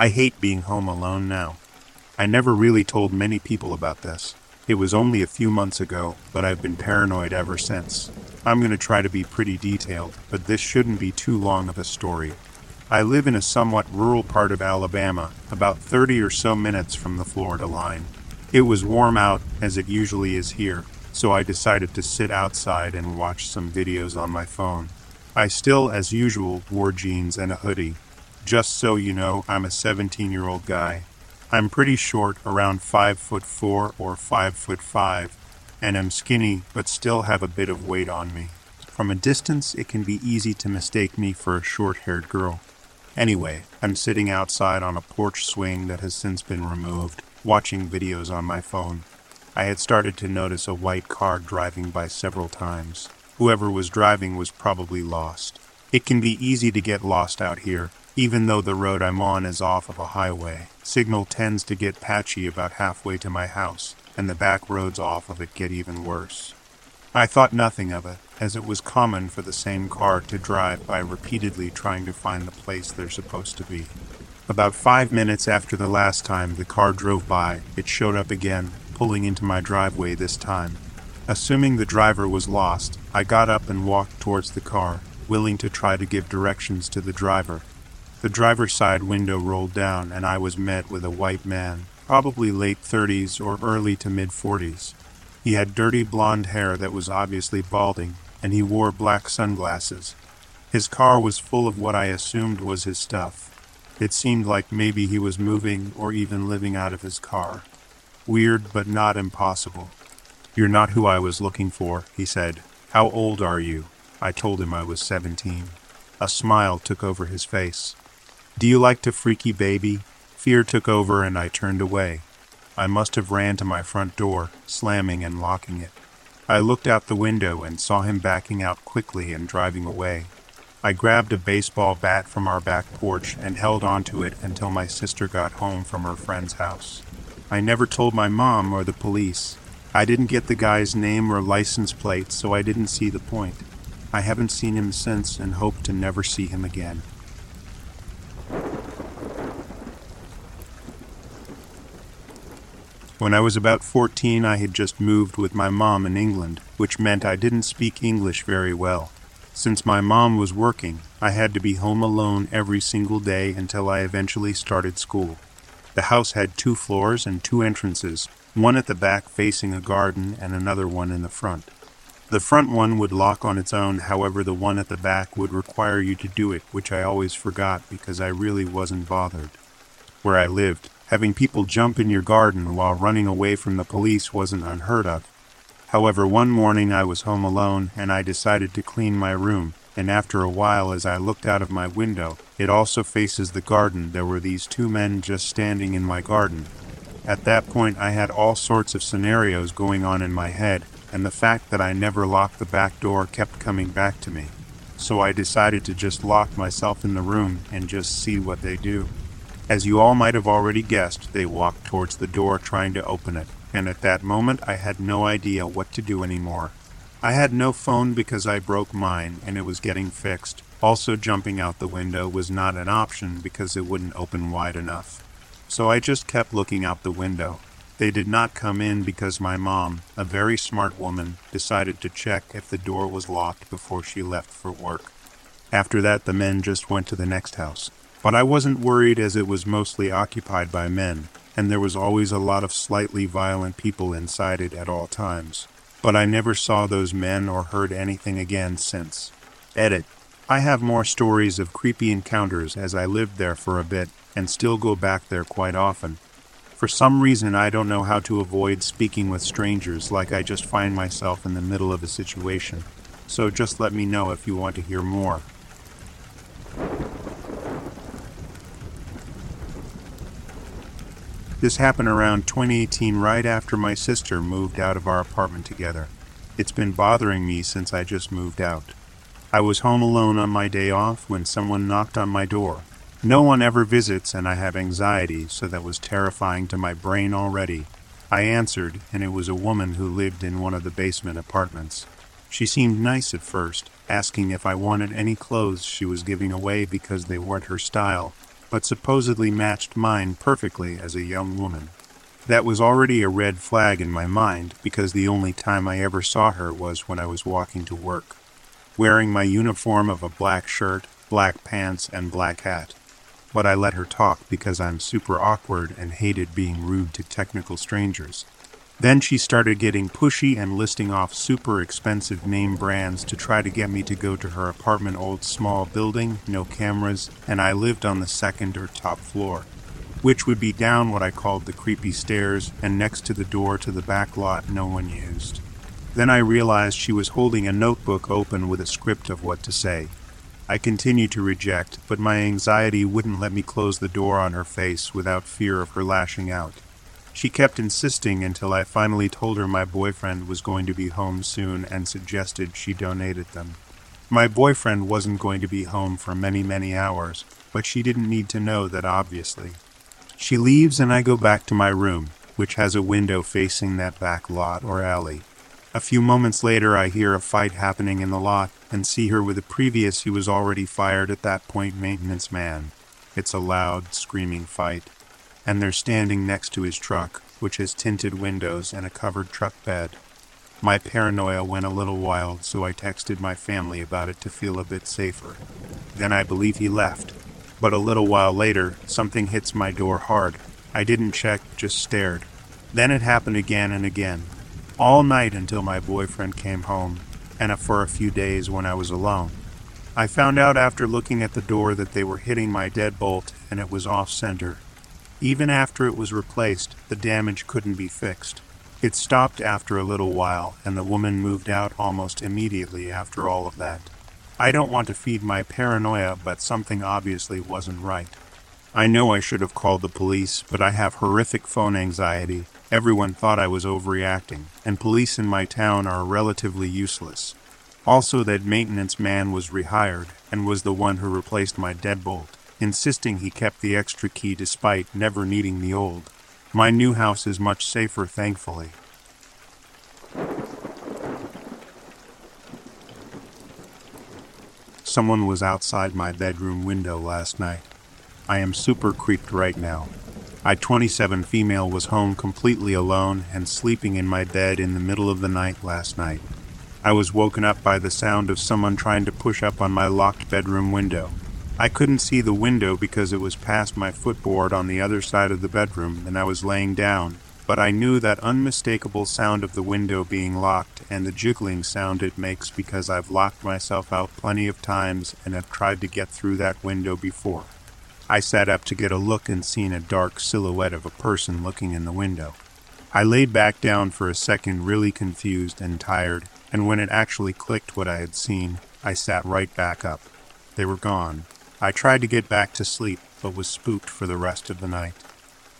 I hate being home alone now. I never really told many people about this. It was only a few months ago, but I've been paranoid ever since. I'm going to try to be pretty detailed, but this shouldn't be too long of a story. I live in a somewhat rural part of Alabama, about 30 or so minutes from the Florida line. It was warm out, as it usually is here, so I decided to sit outside and watch some videos on my phone. I still, as usual, wore jeans and a hoodie. Just so you know, I'm a 17 year old guy. I'm pretty short, around 5 foot 4 or 5 foot 5, and am skinny but still have a bit of weight on me. From a distance, it can be easy to mistake me for a short haired girl. Anyway, I'm sitting outside on a porch swing that has since been removed, watching videos on my phone. I had started to notice a white car driving by several times. Whoever was driving was probably lost. It can be easy to get lost out here, even though the road I'm on is off of a highway. Signal tends to get patchy about halfway to my house, and the back roads off of it get even worse. I thought nothing of it, as it was common for the same car to drive by repeatedly trying to find the place they're supposed to be. About five minutes after the last time the car drove by, it showed up again, pulling into my driveway this time. Assuming the driver was lost, I got up and walked towards the car, willing to try to give directions to the driver. The driver's side window rolled down, and I was met with a white man, probably late 30s or early to mid 40s. He had dirty blonde hair that was obviously balding, and he wore black sunglasses. His car was full of what I assumed was his stuff. It seemed like maybe he was moving or even living out of his car. Weird, but not impossible. You're not who I was looking for, he said. How old are you? I told him I was 17. A smile took over his face. Do you like to freaky baby? Fear took over and I turned away. I must have ran to my front door, slamming and locking it. I looked out the window and saw him backing out quickly and driving away. I grabbed a baseball bat from our back porch and held onto it until my sister got home from her friend's house. I never told my mom or the police. I didn't get the guy's name or license plate, so I didn't see the point. I haven't seen him since and hope to never see him again. When I was about 14, I had just moved with my mom in England, which meant I didn't speak English very well. Since my mom was working, I had to be home alone every single day until I eventually started school. The house had two floors and two entrances, one at the back facing a garden and another one in the front. The front one would lock on its own, however, the one at the back would require you to do it, which I always forgot because I really wasn't bothered. Where I lived, Having people jump in your garden while running away from the police wasn't unheard of. However, one morning I was home alone and I decided to clean my room, and after a while, as I looked out of my window, it also faces the garden, there were these two men just standing in my garden. At that point, I had all sorts of scenarios going on in my head, and the fact that I never locked the back door kept coming back to me. So I decided to just lock myself in the room and just see what they do. As you all might have already guessed, they walked towards the door trying to open it, and at that moment I had no idea what to do anymore. I had no phone because I broke mine and it was getting fixed. Also, jumping out the window was not an option because it wouldn't open wide enough. So I just kept looking out the window. They did not come in because my mom, a very smart woman, decided to check if the door was locked before she left for work. After that, the men just went to the next house. But I wasn't worried as it was mostly occupied by men, and there was always a lot of slightly violent people inside it at all times. But I never saw those men or heard anything again since. Edit. I have more stories of creepy encounters as I lived there for a bit and still go back there quite often. For some reason, I don't know how to avoid speaking with strangers like I just find myself in the middle of a situation. So just let me know if you want to hear more. This happened around 2018, right after my sister moved out of our apartment together. It's been bothering me since I just moved out. I was home alone on my day off when someone knocked on my door. No one ever visits, and I have anxiety, so that was terrifying to my brain already. I answered, and it was a woman who lived in one of the basement apartments. She seemed nice at first, asking if I wanted any clothes she was giving away because they weren't her style. but supposedly matched mine perfectly as a young woman. That was already a red flag in my mind because the only time I ever saw her was when I was walking to work, wearing my uniform of a black shirt, black pants, and black hat. But I let her talk because I'm super awkward and hated being rude to technical strangers. Then she started getting pushy and listing off super expensive name brands to try to get me to go to her apartment old small building, no cameras, and I lived on the second or top floor which would be down what I called the creepy stairs and next to the door to the back lot no one used. Then I realized she was holding a notebook open with a script of what to say. I continued to reject, but my anxiety wouldn't let me close the door on her face without fear of her lashing out. She kept insisting until I finally told her my boyfriend was going to be home soon and suggested she donated them. My boyfriend wasn't going to be home for many, many hours, but she didn't need to know that obviously. She leaves, and I go back to my room, which has a window facing that back lot or alley. A few moments later, I hear a fight happening in the lot and see her with a previous who was already fired at that point maintenance man. It's a loud, screaming fight, and they're standing next to his truck, which has tinted windows and a covered truck bed. My paranoia went a little wild, so I texted my family about it to feel a bit safer. Then I believe he left, but a little while later, something hits my door hard. I didn't check, just stared. Then it happened again and again. All night until my boyfriend came home, and for a few days when I was alone. I found out after looking at the door that they were hitting my deadbolt and it was off center. Even after it was replaced, the damage couldn't be fixed. It stopped after a little while, and the woman moved out almost immediately after all of that. I don't want to feed my paranoia, but something obviously wasn't right. I know I should have called the police, but I have horrific phone anxiety. Everyone thought I was overreacting, and police in my town are relatively useless. Also, that maintenance man was rehired and was the one who replaced my deadbolt, insisting he kept the extra key despite never needing the old. My new house is much safer, thankfully. Someone was outside my bedroom window last night. I am super creeped right now. I 27 female was home completely alone and sleeping in my bed in the middle of the night last night. I was woken up by the sound of someone trying to push up on my locked bedroom window. I couldn't see the window because it was past my footboard on the other side of the bedroom and I was laying down, but I knew that unmistakable sound of the window being locked and the jiggling sound it makes because I've locked myself out plenty of times and have tried to get through that window before. I sat up to get a look and seen a dark silhouette of a person looking in the window. I laid back down for a second, really confused and tired, and when it actually clicked what I had seen, I sat right back up. They were gone. I tried to get back to sleep, but was spooked for the rest of the night.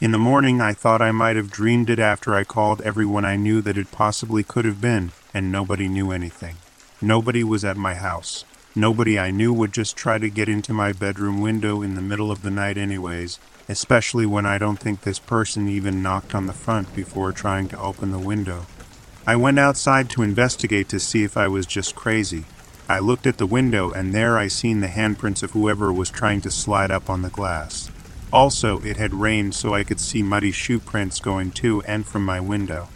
In the morning, I thought I might have dreamed it after I called everyone I knew that it possibly could have been, and nobody knew anything. Nobody was at my house. Nobody I knew would just try to get into my bedroom window in the middle of the night, anyways, especially when I don't think this person even knocked on the front before trying to open the window. I went outside to investigate to see if I was just crazy. I looked at the window, and there I seen the handprints of whoever was trying to slide up on the glass. Also, it had rained so I could see muddy shoe prints going to and from my window.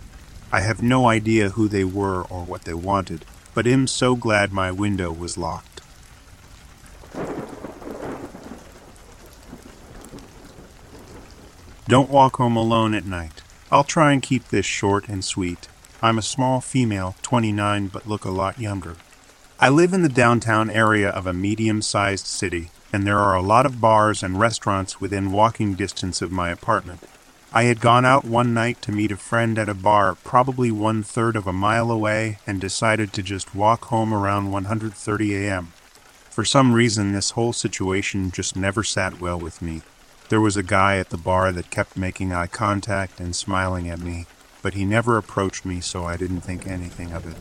I have no idea who they were or what they wanted, but am so glad my window was locked. Don't walk home alone at night. I'll try and keep this short and sweet. I'm a small female, 29, but look a lot younger. I live in the downtown area of a medium sized city and there are a lot of bars and restaurants within walking distance of my apartment. I had gone out one night to meet a friend at a bar probably one third of a mile away and decided to just walk home around 1:30 a.m. For some reason this whole situation just never sat well with me. There was a guy at the bar that kept making eye contact and smiling at me, but he never approached me so I didn't think anything of it.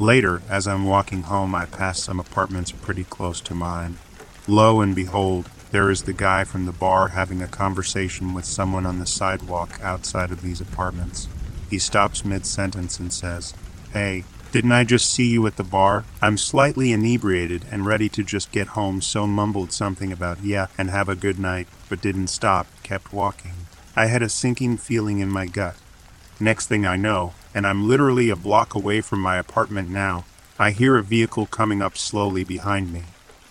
Later, as I'm walking home, I passed some apartments pretty close to mine. Lo and behold, there is the guy from the bar having a conversation with someone on the sidewalk outside of these apartments. He stops mid sentence and says, Hey, Didn't I just see you at the bar? I'm slightly inebriated and ready to just get home, so mumbled something about yeah and have a good night, but didn't stop, kept walking. I had a sinking feeling in my gut. Next thing I know, and I'm literally a block away from my apartment now, I hear a vehicle coming up slowly behind me.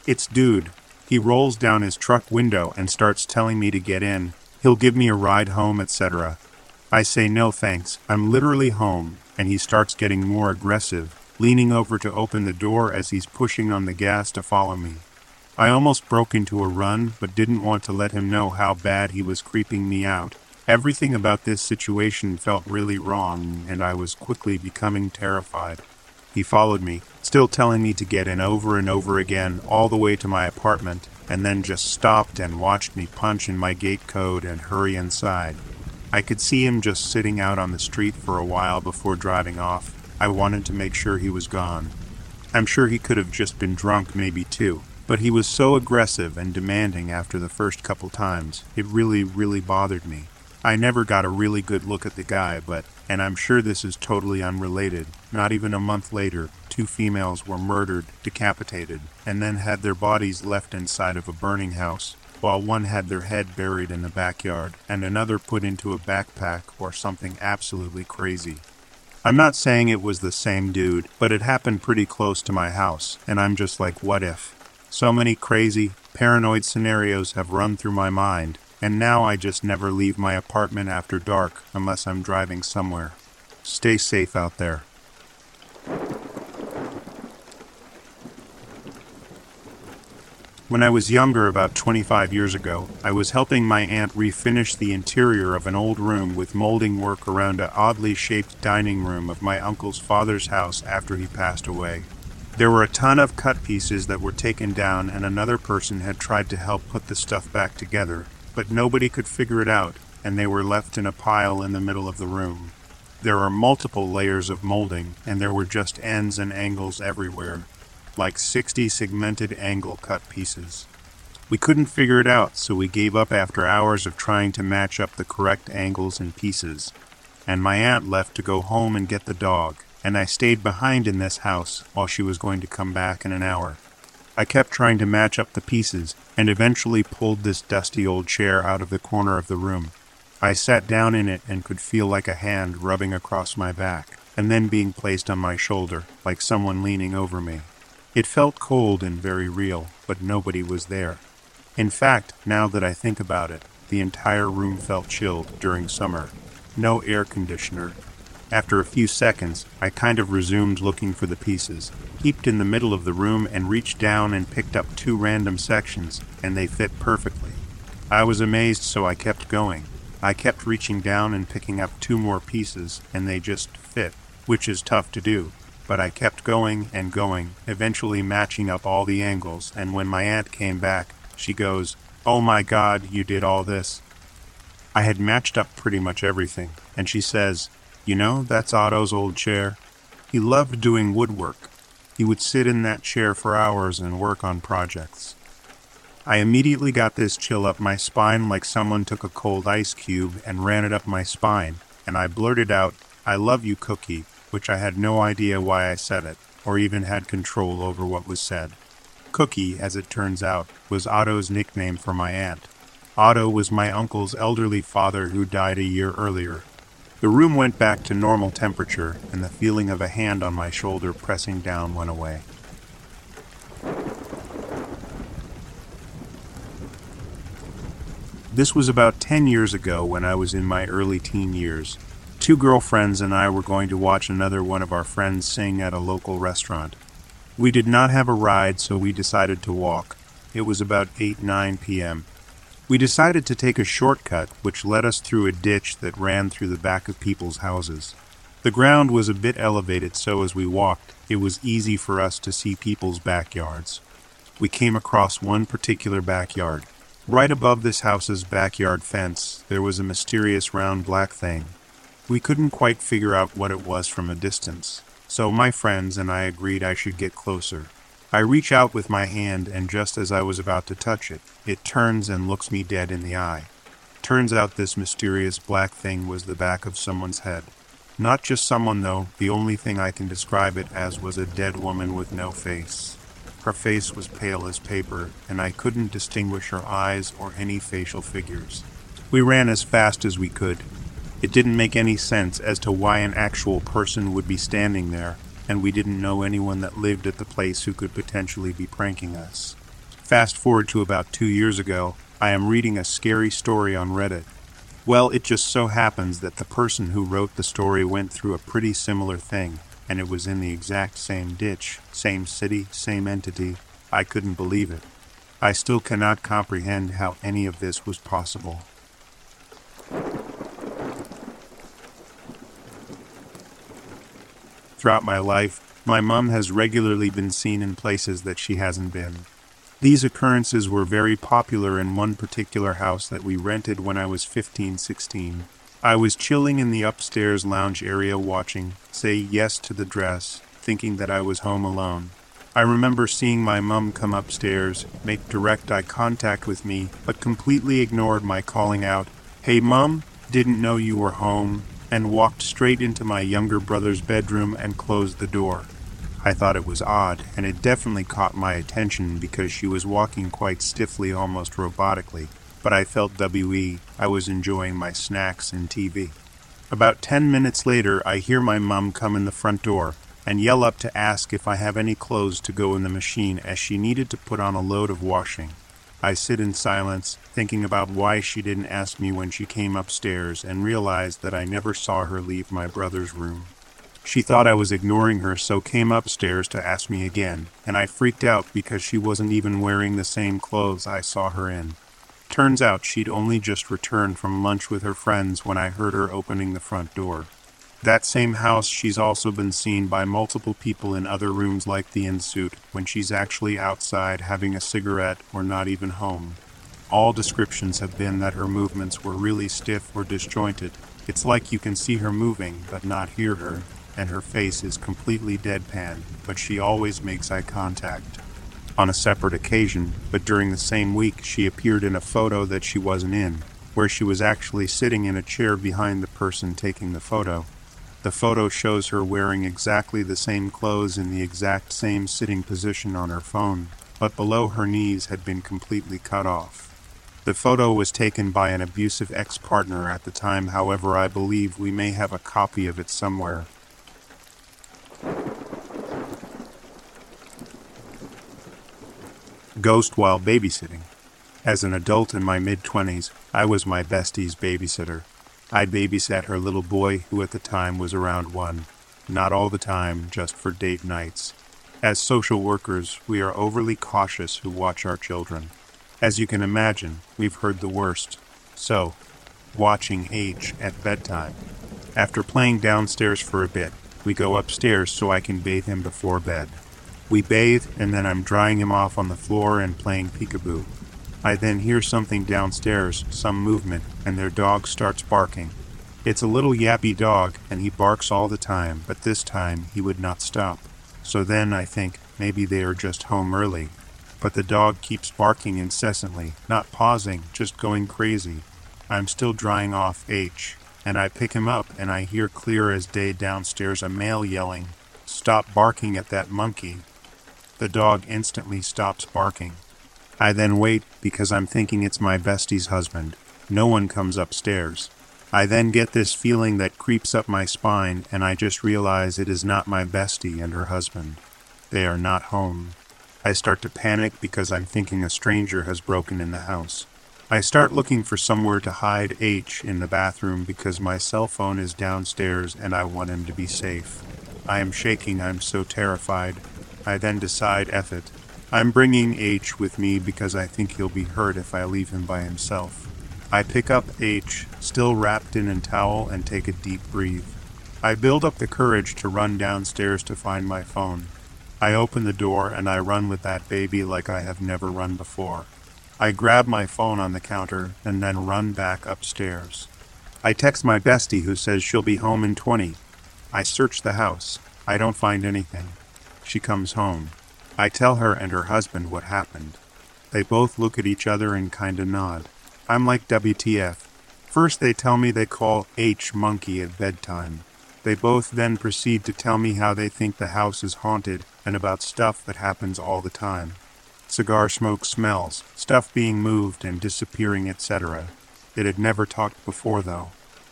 It's Dude. He rolls down his truck window and starts telling me to get in. He'll give me a ride home, etc. I say no thanks. I'm literally home, and he starts getting more aggressive, leaning over to open the door as he's pushing on the gas to follow me. I almost broke into a run, but didn't want to let him know how bad he was creeping me out. Everything about this situation felt really wrong, and I was quickly becoming terrified. He followed me, still telling me to get in over and over again, all the way to my apartment, and then just stopped and watched me punch in my gate code and hurry inside. I could see him just sitting out on the street for a while before driving off. I wanted to make sure he was gone. I'm sure he could have just been drunk, maybe too. But he was so aggressive and demanding after the first couple times, it really, really bothered me. I never got a really good look at the guy, but, and I'm sure this is totally unrelated, not even a month later, two females were murdered, decapitated, and then had their bodies left inside of a burning house while one had their head buried in the backyard and another put into a backpack or something absolutely crazy. I'm not saying it was the same dude, but it happened pretty close to my house, and I'm just like, what if? So many crazy, paranoid scenarios have run through my mind, and now I just never leave my apartment after dark unless I'm driving somewhere. Stay safe out there. When I was younger, about 25 years ago, I was helping my aunt refinish the interior of an old room with molding work around an oddly shaped dining room of my uncle's father's house after he passed away. There were a ton of cut pieces that were taken down, and another person had tried to help put the stuff back together, but nobody could figure it out, and they were left in a pile in the middle of the room. There are multiple layers of molding, and there were just ends and angles everywhere like 60 segmented angle cut pieces. We couldn't figure it out, so we gave up after hours of trying to match up the correct angles and pieces. And my aunt left to go home and get the dog, and I stayed behind in this house while she was going to come back in an hour. I kept trying to match up the pieces and eventually pulled this dusty old chair out of the corner of the room. I sat down in it and could feel like a hand rubbing across my back and then being placed on my shoulder, like someone leaning over me. It felt cold and very real, but nobody was there. In fact, now that I think about it, the entire room felt chilled during summer. No air conditioner. After a few seconds, I kind of resumed looking for the pieces, heaped in the middle of the room, and reached down and picked up two random sections, and they fit perfectly. I was amazed, so I kept going. I kept reaching down and picking up two more pieces, and they just fit, which is tough to do. But I kept going and going, eventually matching up all the angles, and when my aunt came back, she goes, Oh my god, you did all this. I had matched up pretty much everything, and she says, You know, that's Otto's old chair. He loved doing woodwork. He would sit in that chair for hours and work on projects. I immediately got this chill up my spine like someone took a cold ice cube and ran it up my spine, and I blurted out, I love you, Cookie, which I had no idea why I said it, or even had control over what was said. Cookie, as it turns out, was Otto's nickname for my aunt. Otto was my uncle's elderly father who died a year earlier. The room went back to normal temperature, and the feeling of a hand on my shoulder pressing down went away. This was about 10 years ago when I was in my early teen years. Two girlfriends and I were going to watch another one of our friends sing at a local restaurant. We did not have a ride, so we decided to walk. It was about 8 9 p.m. We decided to take a shortcut, which led us through a ditch that ran through the back of people's houses. The ground was a bit elevated, so as we walked, it was easy for us to see people's backyards. We came across one particular backyard. Right above this house's backyard fence, there was a mysterious round black thing. We couldn't quite figure out what it was from a distance, so my friends and I agreed I should get closer. I reach out with my hand, and just as I was about to touch it, it turns and looks me dead in the eye. Turns out this mysterious black thing was the back of someone's head. Not just someone, though. The only thing I can describe it as was a dead woman with no face. Her face was pale as paper, and I couldn't distinguish her eyes or any facial figures. We ran as fast as we could. It didn't make any sense as to why an actual person would be standing there, and we didn't know anyone that lived at the place who could potentially be pranking us. Fast forward to about two years ago, I am reading a scary story on Reddit. Well, it just so happens that the person who wrote the story went through a pretty similar thing, and it was in the exact same ditch, same city, same entity. I couldn't believe it. I still cannot comprehend how any of this was possible. Throughout my life, my mom has regularly been seen in places that she hasn't been. These occurrences were very popular in one particular house that we rented when I was 15 16. I was chilling in the upstairs lounge area watching Say Yes to the Dress, thinking that I was home alone. I remember seeing my mum come upstairs, make direct eye contact with me, but completely ignored my calling out, Hey mum, didn't know you were home, and walked straight into my younger brother's bedroom and closed the door. I thought it was odd, and it definitely caught my attention because she was walking quite stiffly, almost robotically. But I felt WE, I was enjoying my snacks and TV. About ten minutes later, I hear my mum come in the front door and yell up to ask if I have any clothes to go in the machine as she needed to put on a load of washing. I sit in silence, thinking about why she didn't ask me when she came upstairs, and realize that I never saw her leave my brother's room. She thought I was ignoring her, so came upstairs to ask me again, and I freaked out because she wasn't even wearing the same clothes I saw her in. Turns out she'd only just returned from lunch with her friends when I heard her opening the front door. That same house, she's also been seen by multiple people in other rooms like the en-suite when she's actually outside having a cigarette or not even home. All descriptions have been that her movements were really stiff or disjointed. It's like you can see her moving, but not hear her, and her face is completely deadpan, but she always makes eye contact. On a separate occasion, but during the same week, she appeared in a photo that she wasn't in, where she was actually sitting in a chair behind the person taking the photo. The photo shows her wearing exactly the same clothes in the exact same sitting position on her phone, but below her knees had been completely cut off. The photo was taken by an abusive ex partner at the time, however, I believe we may have a copy of it somewhere. Ghost while babysitting. As an adult in my mid 20s, I was my bestie's babysitter. I babysat her little boy, who at the time was around one. Not all the time, just for date nights. As social workers, we are overly cautious who watch our children. As you can imagine, we've heard the worst. So, watching H at bedtime. After playing downstairs for a bit, we go upstairs so I can bathe him before bed. We bathe, and then I'm drying him off on the floor and playing peekaboo. I then hear something downstairs, some movement, and their dog starts barking. It's a little yappy dog, and he barks all the time, but this time he would not stop. So then I think maybe they are just home early. But the dog keeps barking incessantly, not pausing, just going crazy. I'm still drying off H, and I pick him up, and I hear clear as day downstairs a male yelling, Stop barking at that monkey. The dog instantly stops barking. I then wait because I'm thinking it's my bestie's husband. No one comes upstairs. I then get this feeling that creeps up my spine, and I just realize it is not my bestie and her husband. They are not home. I start to panic because I'm thinking a stranger has broken in the house. I start looking for somewhere to hide H in the bathroom because my cell phone is downstairs and I want him to be safe. I am shaking, I'm so terrified. I then decide, F it. I'm bringing H with me because I think he'll be hurt if I leave him by himself. I pick up H, still wrapped in a towel, and take a deep breath. I build up the courage to run downstairs to find my phone. I open the door and I run with that baby like I have never run before. I grab my phone on the counter and then run back upstairs. I text my bestie who says she'll be home in 20. I search the house. I don't find anything. She comes home. I tell her and her husband what happened. They both look at each other and kinda nod. I'm like WTF. First they tell me they call H monkey at bedtime. They both then proceed to tell me how they think the house is haunted and about stuff that happens all the time. Cigar smoke smells, stuff being moved and disappearing, etc. It had never talked before, though.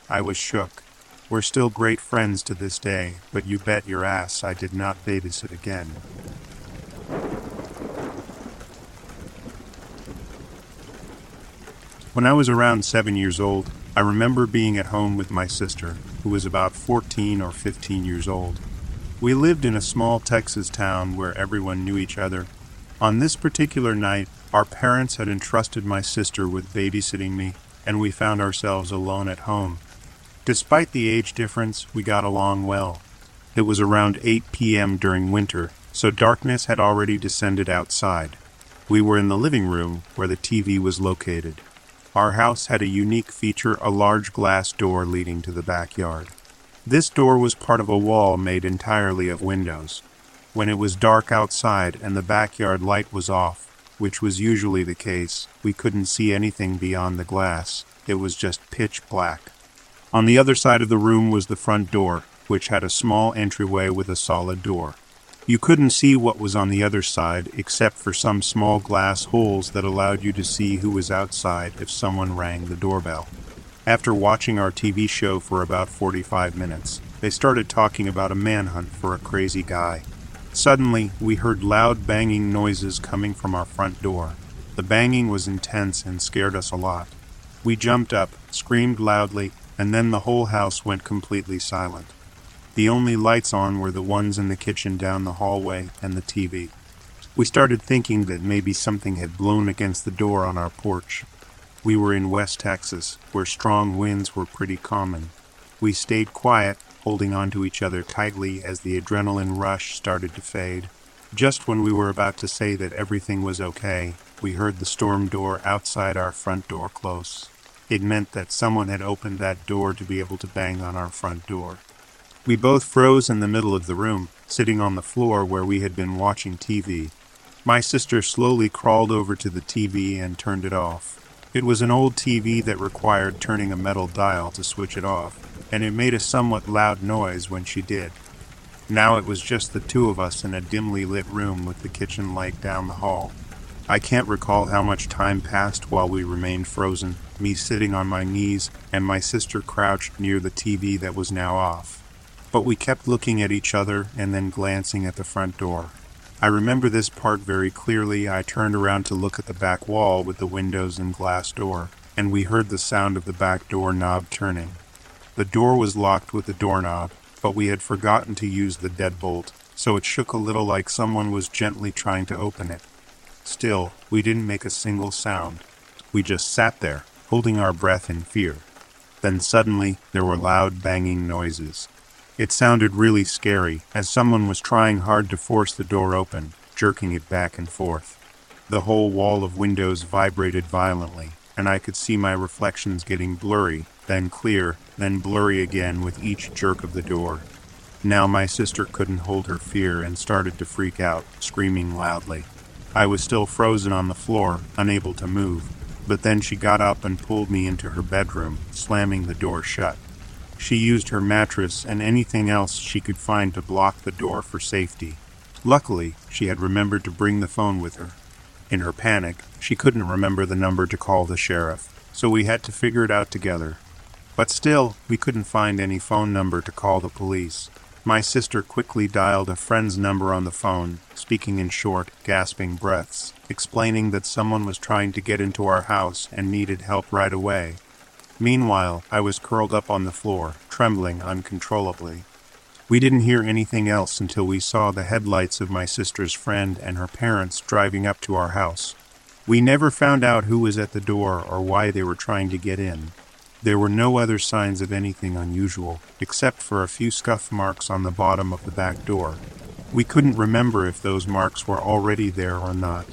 I was shook. We're still great friends to this day, but you bet your ass I did not babysit again. When I was around seven years old, I remember being at home with my sister, who was about 14 or 15 years old. We lived in a small Texas town where everyone knew each other. On this particular night, our parents had entrusted my sister with babysitting me, and we found ourselves alone at home. Despite the age difference, we got along well. It was around 8 p.m. during winter, so darkness had already descended outside. We were in the living room where the TV was located. Our house had a unique feature a large glass door leading to the backyard. This door was part of a wall made entirely of windows. When it was dark outside and the backyard light was off, which was usually the case, we couldn't see anything beyond the glass. It was just pitch black. On the other side of the room was the front door, which had a small entryway with a solid door. You couldn't see what was on the other side except for some small glass holes that allowed you to see who was outside if someone rang the doorbell. After watching our TV show for about 45 minutes, they started talking about a manhunt for a crazy guy. Suddenly, we heard loud banging noises coming from our front door. The banging was intense and scared us a lot. We jumped up, screamed loudly, and then the whole house went completely silent. The only lights on were the ones in the kitchen down the hallway and the TV. We started thinking that maybe something had blown against the door on our porch. We were in West Texas, where strong winds were pretty common. We stayed quiet, holding on to each other tightly as the adrenaline rush started to fade. Just when we were about to say that everything was okay, we heard the storm door outside our front door close. It meant that someone had opened that door to be able to bang on our front door. We both froze in the middle of the room, sitting on the floor where we had been watching TV. My sister slowly crawled over to the TV and turned it off. It was an old TV that required turning a metal dial to switch it off, and it made a somewhat loud noise when she did. Now it was just the two of us in a dimly lit room with the kitchen light down the hall. I can't recall how much time passed while we remained frozen, me sitting on my knees and my sister crouched near the TV that was now off. But we kept looking at each other and then glancing at the front door. I remember this part very clearly. I turned around to look at the back wall with the windows and glass door, and we heard the sound of the back door knob turning. The door was locked with the doorknob, but we had forgotten to use the deadbolt, so it shook a little like someone was gently trying to open it. Still, we didn't make a single sound. We just sat there, holding our breath in fear. Then suddenly, there were loud banging noises. It sounded really scary, as someone was trying hard to force the door open, jerking it back and forth. The whole wall of windows vibrated violently, and I could see my reflections getting blurry, then clear, then blurry again with each jerk of the door. Now my sister couldn't hold her fear and started to freak out, screaming loudly. I was still frozen on the floor, unable to move, but then she got up and pulled me into her bedroom, slamming the door shut. She used her mattress and anything else she could find to block the door for safety. Luckily, she had remembered to bring the phone with her. In her panic, she couldn't remember the number to call the sheriff, so we had to figure it out together. But still, we couldn't find any phone number to call the police. My sister quickly dialed a friend's number on the phone, speaking in short, gasping breaths, explaining that someone was trying to get into our house and needed help right away. Meanwhile, I was curled up on the floor, trembling uncontrollably. We didn't hear anything else until we saw the headlights of my sister's friend and her parents driving up to our house. We never found out who was at the door or why they were trying to get in. There were no other signs of anything unusual, except for a few scuff marks on the bottom of the back door. We couldn't remember if those marks were already there or not.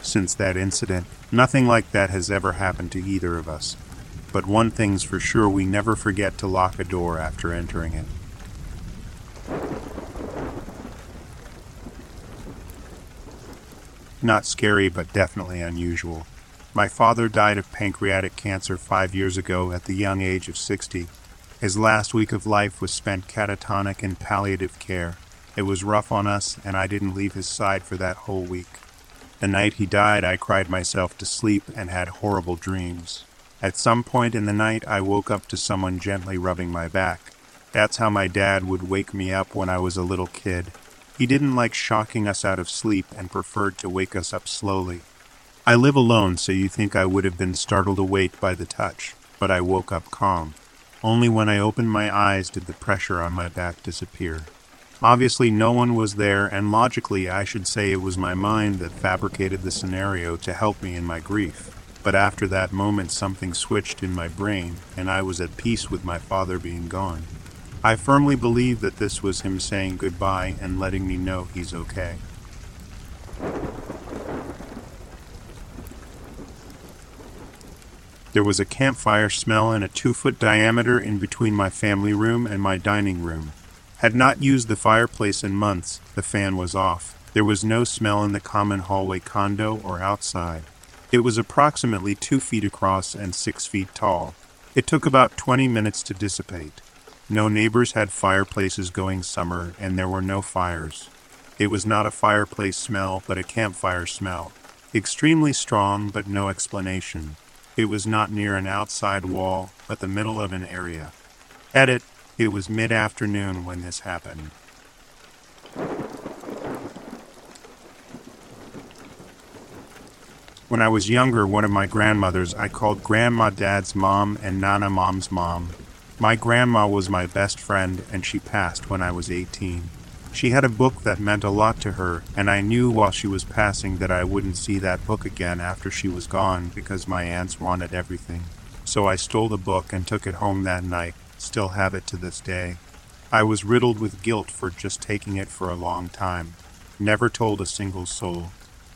Since that incident, nothing like that has ever happened to either of us. But one thing's for sure we never forget to lock a door after entering it. Not scary, but definitely unusual. My father died of pancreatic cancer five years ago at the young age of 60. His last week of life was spent catatonic in palliative care. It was rough on us, and I didn't leave his side for that whole week. The night he died, I cried myself to sleep and had horrible dreams. At some point in the night, I woke up to someone gently rubbing my back. That's how my dad would wake me up when I was a little kid. He didn't like shocking us out of sleep and preferred to wake us up slowly. I live alone, so you think I would have been startled awake by the touch, but I woke up calm. Only when I opened my eyes did the pressure on my back disappear. Obviously, no one was there, and logically, I should say it was my mind that fabricated the scenario to help me in my grief. But after that moment, something switched in my brain, and I was at peace with my father being gone. I firmly believe that this was him saying goodbye and letting me know he's okay. There was a campfire smell and a two foot diameter in between my family room and my dining room. Had not used the fireplace in months, the fan was off. There was no smell in the common hallway condo or outside. It was approximately two feet across and six feet tall. It took about 20 minutes to dissipate. No neighbors had fireplaces going summer, and there were no fires. It was not a fireplace smell, but a campfire smell. Extremely strong, but no explanation. It was not near an outside wall, but the middle of an area. Edit it was mid afternoon when this happened. When I was younger, one of my grandmothers I called Grandma Dad's mom and Nana Mom's mom. My grandma was my best friend, and she passed when I was 18. She had a book that meant a lot to her, and I knew while she was passing that I wouldn't see that book again after she was gone because my aunts wanted everything. So I stole the book and took it home that night still have it to this day. I was riddled with guilt for just taking it for a long time. Never told a single soul.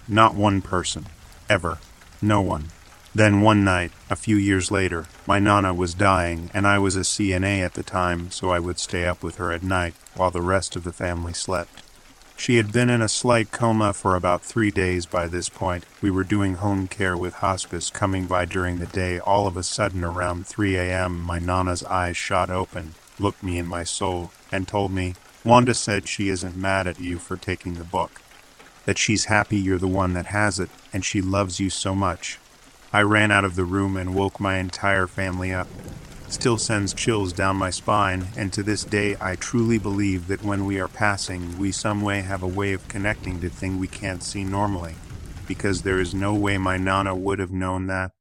Not one person. Ever. No one. Then one night, a few years later, my Nana was dying, and I was a CNA at the time, so I would stay up with her at night while the rest of the family slept. She had been in a slight coma for about three days by this point. We were doing home care with hospice coming by during the day. All of a sudden, around 3 a.m., my Nana's eyes shot open, looked me in my soul, and told me, Wanda said she isn't mad at you for taking the book. That she's happy you're the one that has it, and she loves you so much. I ran out of the room and woke my entire family up. Still sends chills down my spine, and to this day I truly believe that when we are passing, we some way have a way of connecting to thing we can't see normally, because there is no way my Nana would have known that